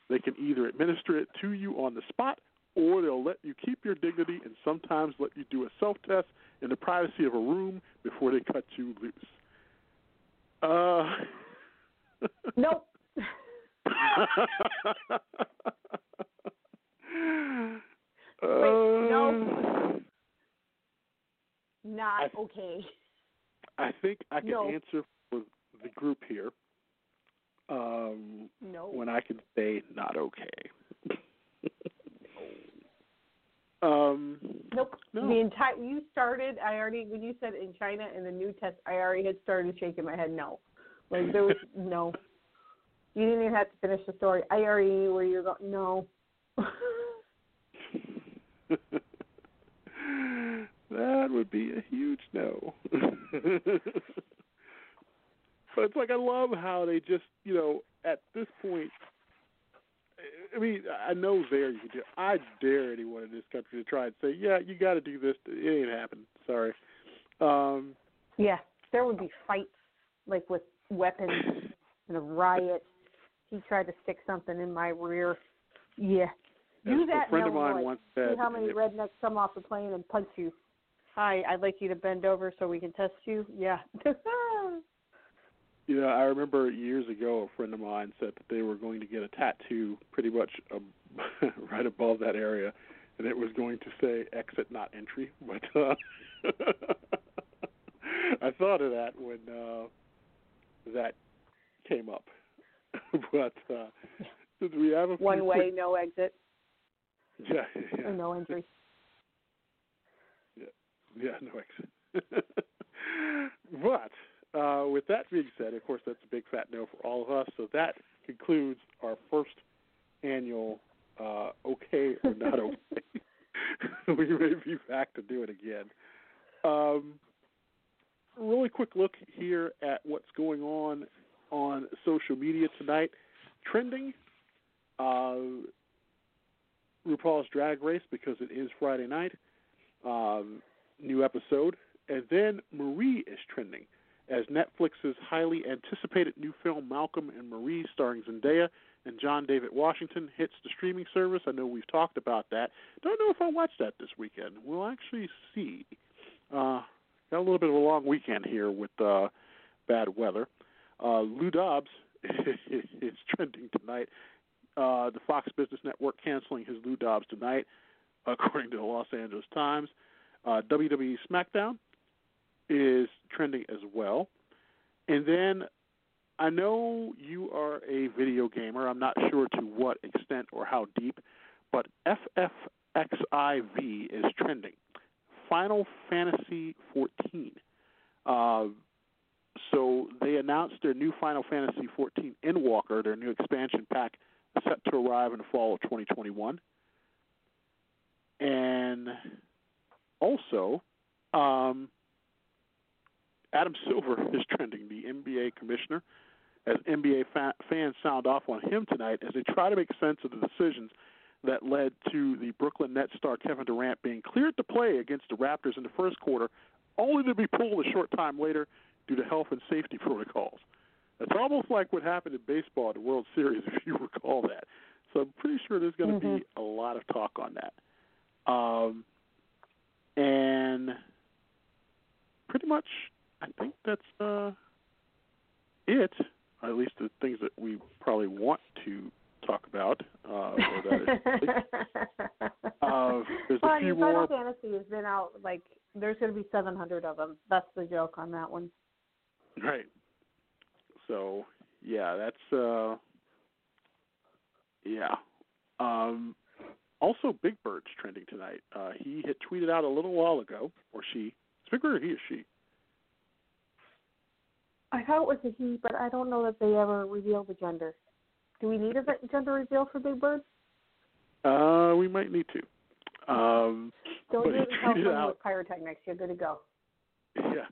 They can either administer it to you on the spot, or they'll let you keep your dignity and sometimes let you do a self test in the privacy of a room before they cut you loose. Uh, Nope. Wait, no. Not okay. I think I can No. answer for the group here um, No. when I can say not okay. um, Nope. No. The entire you started. I already when you said in China and the new test, I already had started shaking my head. No, like there was no. You didn't even have to finish the story. I already knew where you're going. No. that would be a huge no. but it's like I love how they just, you know, at this point, I mean, I know there you do. I dare anyone in this country to try and say, "Yeah, you got to do this." It ain't happening. Sorry. Um, yeah, there would be fights like with weapons and a riot. He tried to stick something in my rear. Yeah, do that a friend of mine once said, See how many rednecks come off the plane and punch you. Hi, I'd like you to bend over so we can test you. Yeah. You know, I remember years ago a friend of mine said that they were going to get a tattoo pretty much um, right above that area, and it was going to say "exit, not entry." But uh, I thought of that when uh, that came up. but uh, since we have a One way, quick- no exit, yeah, yeah, or no entry. yeah, no exit. but uh, with that being said, of course, that's a big fat no for all of us. So that concludes our first annual uh, okay or not okay. we may be back to do it again. Um, really quick look here at what's going on on social media tonight. Trending, uh, RuPaul's Drag Race because it is Friday night. Um, new episode, and then Marie is trending as Netflix's highly anticipated new film Malcolm and Marie, starring Zendaya and John David Washington, hits the streaming service. I know we've talked about that. Don't know if I'll watch that this weekend. We'll actually see. Uh, got a little bit of a long weekend here with uh, bad weather. Uh, Lou Dobbs is trending tonight. Uh, the Fox Business Network canceling his Lou Dobbs tonight, according to the Los Angeles Times. Uh, WWE SmackDown is trending as well. And then I know you are a video gamer. I'm not sure to what extent or how deep, but FFXIV is trending. Final Fantasy 14. Uh, so they announced their new Final Fantasy 14 Endwalker, their new expansion pack, set to arrive in the fall of 2021. And also, um, Adam Silver is trending, the NBA commissioner, as NBA fa- fans sound off on him tonight as they try to make sense of the decisions that led to the Brooklyn Nets star Kevin Durant being cleared to play against the Raptors in the first quarter, only to be pulled a short time later due to health and safety protocols. It's almost like what happened in baseball at the World Series, if you recall that. So I'm pretty sure there's going to be a lot of talk on that. Um, and pretty much, I think that's uh, it. At least the things that we probably want to talk about. Uh, or that is, uh, there's well, a I few Final more. Fantasy has been out like there's going to be 700 of them. That's the joke on that one. Right. So yeah, that's uh yeah. Um also Big Bird's trending tonight. Uh he had tweeted out a little while ago, or she. Is Big Bird or he or she? I thought it was a he, but I don't know that they ever reveal the gender. Do we need a gender reveal for Big Bird? Uh we might need to. Um Don't do it California out- with pyrotechnics. You're good to go. Yeah.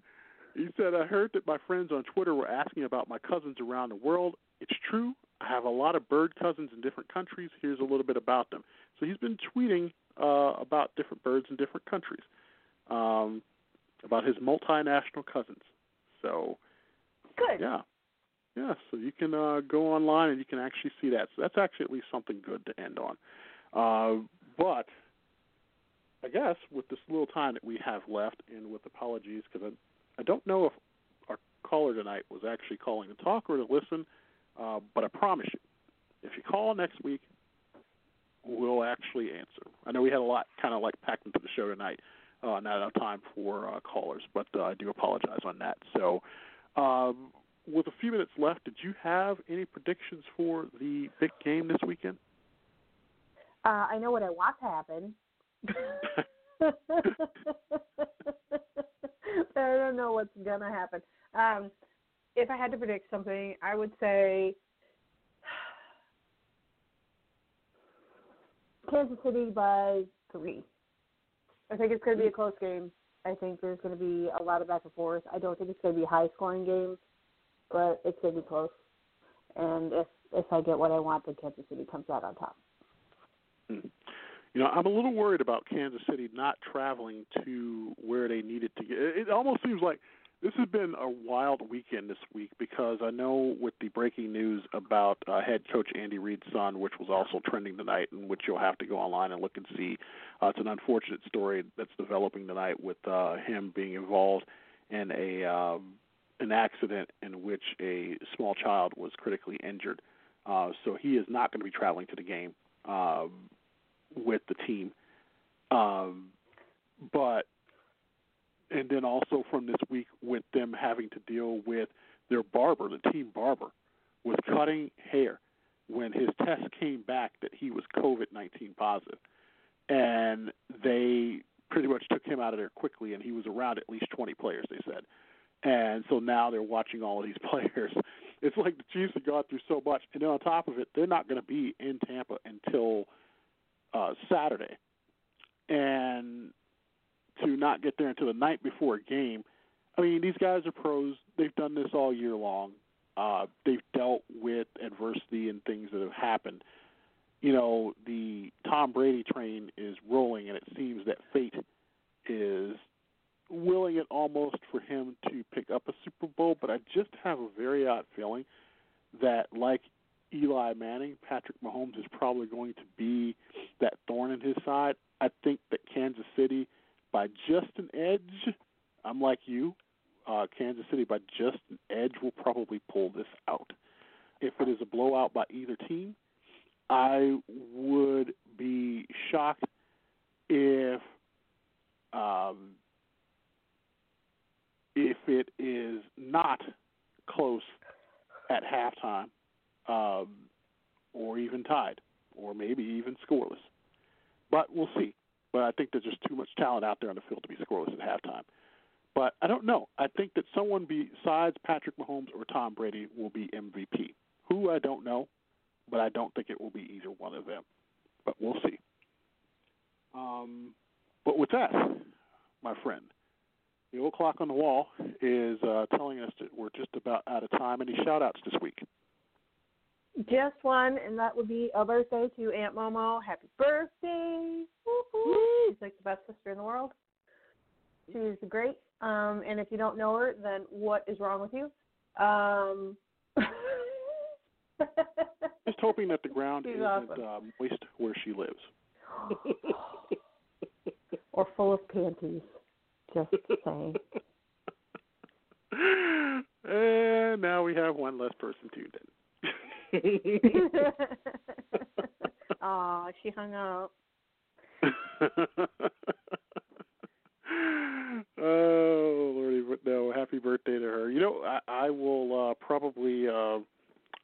He said, I heard that my friends on Twitter were asking about my cousins around the world. It's true. I have a lot of bird cousins in different countries. Here's a little bit about them. So he's been tweeting uh, about different birds in different countries, um, about his multinational cousins. So, Good. yeah. Yeah, so you can uh, go online and you can actually see that. So that's actually at least something good to end on. Uh, but I guess with this little time that we have left, and with apologies because I, I don't know if our caller tonight was actually calling to talk or to listen, uh, but I promise you, if you call next week, we'll actually answer. I know we had a lot kind of like packed into the show tonight, uh, not enough time for uh, callers, but uh, I do apologize on that. So, um, with a few minutes left, did you have any predictions for the big game this weekend? Uh, I know what I want to happen. but I don't know what's gonna happen. Um, if I had to predict something, I would say Kansas City by three. I think it's going to be a close game. I think there's going to be a lot of back and forth. I don't think it's going to be high scoring game, but it's going to be close. and if if I get what I want, then Kansas City comes out on top. Hmm. You know, I'm a little worried about Kansas City not traveling to where they needed to get. It almost seems like this has been a wild weekend this week because I know with the breaking news about uh, head coach Andy Reid's son, which was also trending tonight, and which you'll have to go online and look and see. Uh, it's an unfortunate story that's developing tonight with uh, him being involved in a um, an accident in which a small child was critically injured. Uh, so he is not going to be traveling to the game um, with the team. Um, but and then also from this week with them having to deal with their barber, the team barber, was cutting hair when his test came back that he was COVID nineteen positive, and they pretty much took him out of there quickly, and he was around at least twenty players. They said, and so now they're watching all of these players. It's like the Chiefs have gone through so much, and then on top of it, they're not going to be in Tampa until uh, Saturday, and to not get there until the night before a game. I mean, these guys are pros. They've done this all year long. Uh, they've dealt with adversity and things that have happened. You know, the Tom Brady train is rolling, and it seems that fate is willing it almost for him to pick up a Super Bowl. But I just have a very odd feeling that, like Eli Manning, Patrick Mahomes is probably going to be that thorn in his side. I think that Kansas City by just an edge. I'm like you. Uh, Kansas City by just an edge will probably pull this out. If it is a blowout by either team, I would be shocked if um, if it is not close at halftime, um, or even tied, or maybe even scoreless. But we'll see but I think there's just too much talent out there on the field to be scoreless at halftime. But I don't know. I think that someone besides Patrick Mahomes or Tom Brady will be MVP. Who I don't know, but I don't think it will be either one of them. But we'll see. Um, but with that, my friend, the old clock on the wall is uh, telling us that we're just about out of time. Any shout outs this week? Just one, and that would be a birthday to Aunt Momo. Happy birthday! Woo-hoo. She's like the best sister in the world. She's great. Um, and if you don't know her, then what is wrong with you? Um, Just hoping that the ground She's isn't awesome. um, moist where she lives. or full of panties. Just saying. and now we have one less person tuned in. Aw, she hung up. oh lordy, but no! Happy birthday to her. You know, I, I will uh, probably. Uh,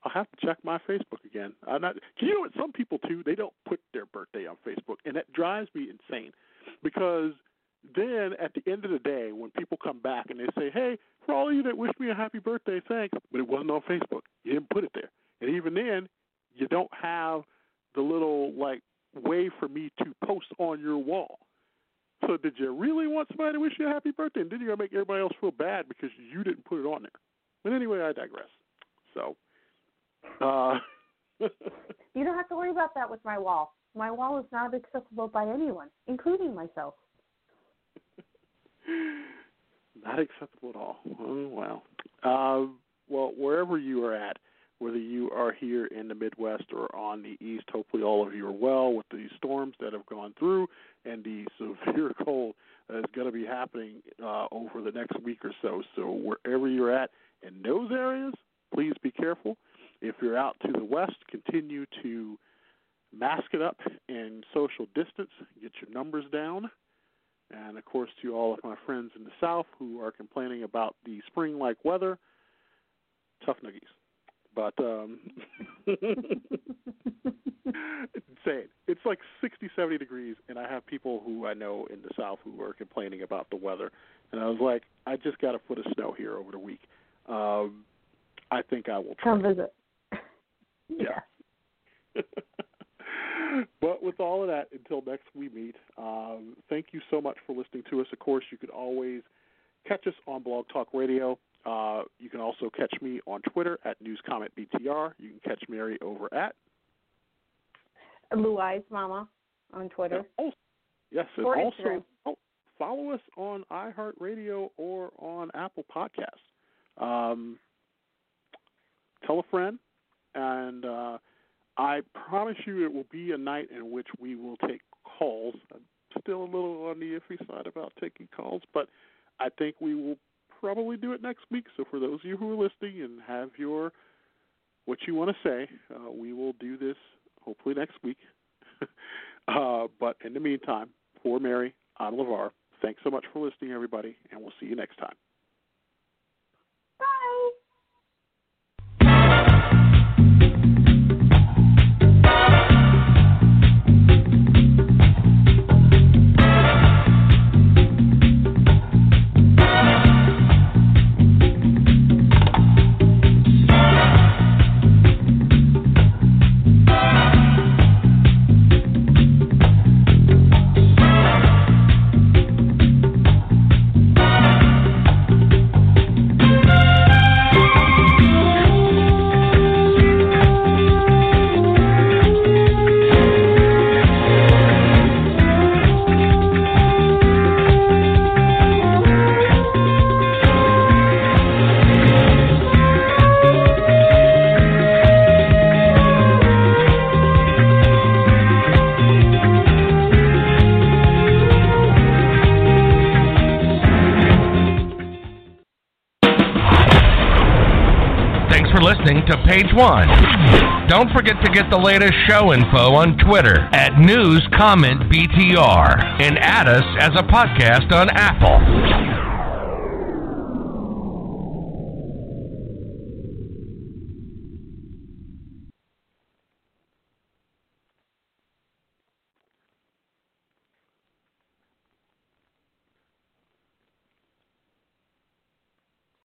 I'll have to check my Facebook again. I'm not. You know what? Some people too. They don't put their birthday on Facebook, and that drives me insane. Because then at the end of the day, when people come back and they say, "Hey, for all of you that wish me a happy birthday, thanks," but it wasn't on Facebook. You didn't put it there, and even then, you don't have the little like way for me to post on your wall. So did you really want somebody to wish you a happy birthday? And then you're gonna make everybody else feel bad because you didn't put it on there. But anyway, I digress. So uh You don't have to worry about that with my wall. My wall is not accessible by anyone, including myself. not acceptable at all. Oh wow. Uh well wherever you are at, whether you are here in the Midwest or on the East, hopefully all of you are well with the storms that have gone through and the severe cold that is going to be happening uh, over the next week or so. So wherever you're at in those areas, please be careful. If you're out to the west, continue to mask it up and social distance, get your numbers down. And of course, to all of my friends in the south who are complaining about the spring like weather, tough nuggies. But um it's insane. It's like 60, 70 degrees, and I have people who I know in the South who are complaining about the weather. And I was like, I just got a foot of snow here over the week. Um, I think I will try. Come visit. Yeah. but with all of that, until next we meet, um, thank you so much for listening to us. Of course, you could always catch us on Blog Talk Radio. Uh, you can also catch me on Twitter at NewsCommentBTR. You can catch Mary over at Blue Eyes Mama on Twitter. Oh, yes, and Or also oh, follow us on iHeartRadio or on Apple Podcasts. Um, tell a friend, and uh, I promise you it will be a night in which we will take calls. I'm still a little on the iffy side about taking calls, but I think we will probably do it next week. So for those of you who are listening and have your what you want to say, uh, we will do this hopefully next week. uh, but in the meantime, for Mary, I'm LeVar. Thanks so much for listening, everybody, and we'll see you next time. Page One. Don't forget to get the latest show info on Twitter at News Comment BTR and add us as a podcast on Apple.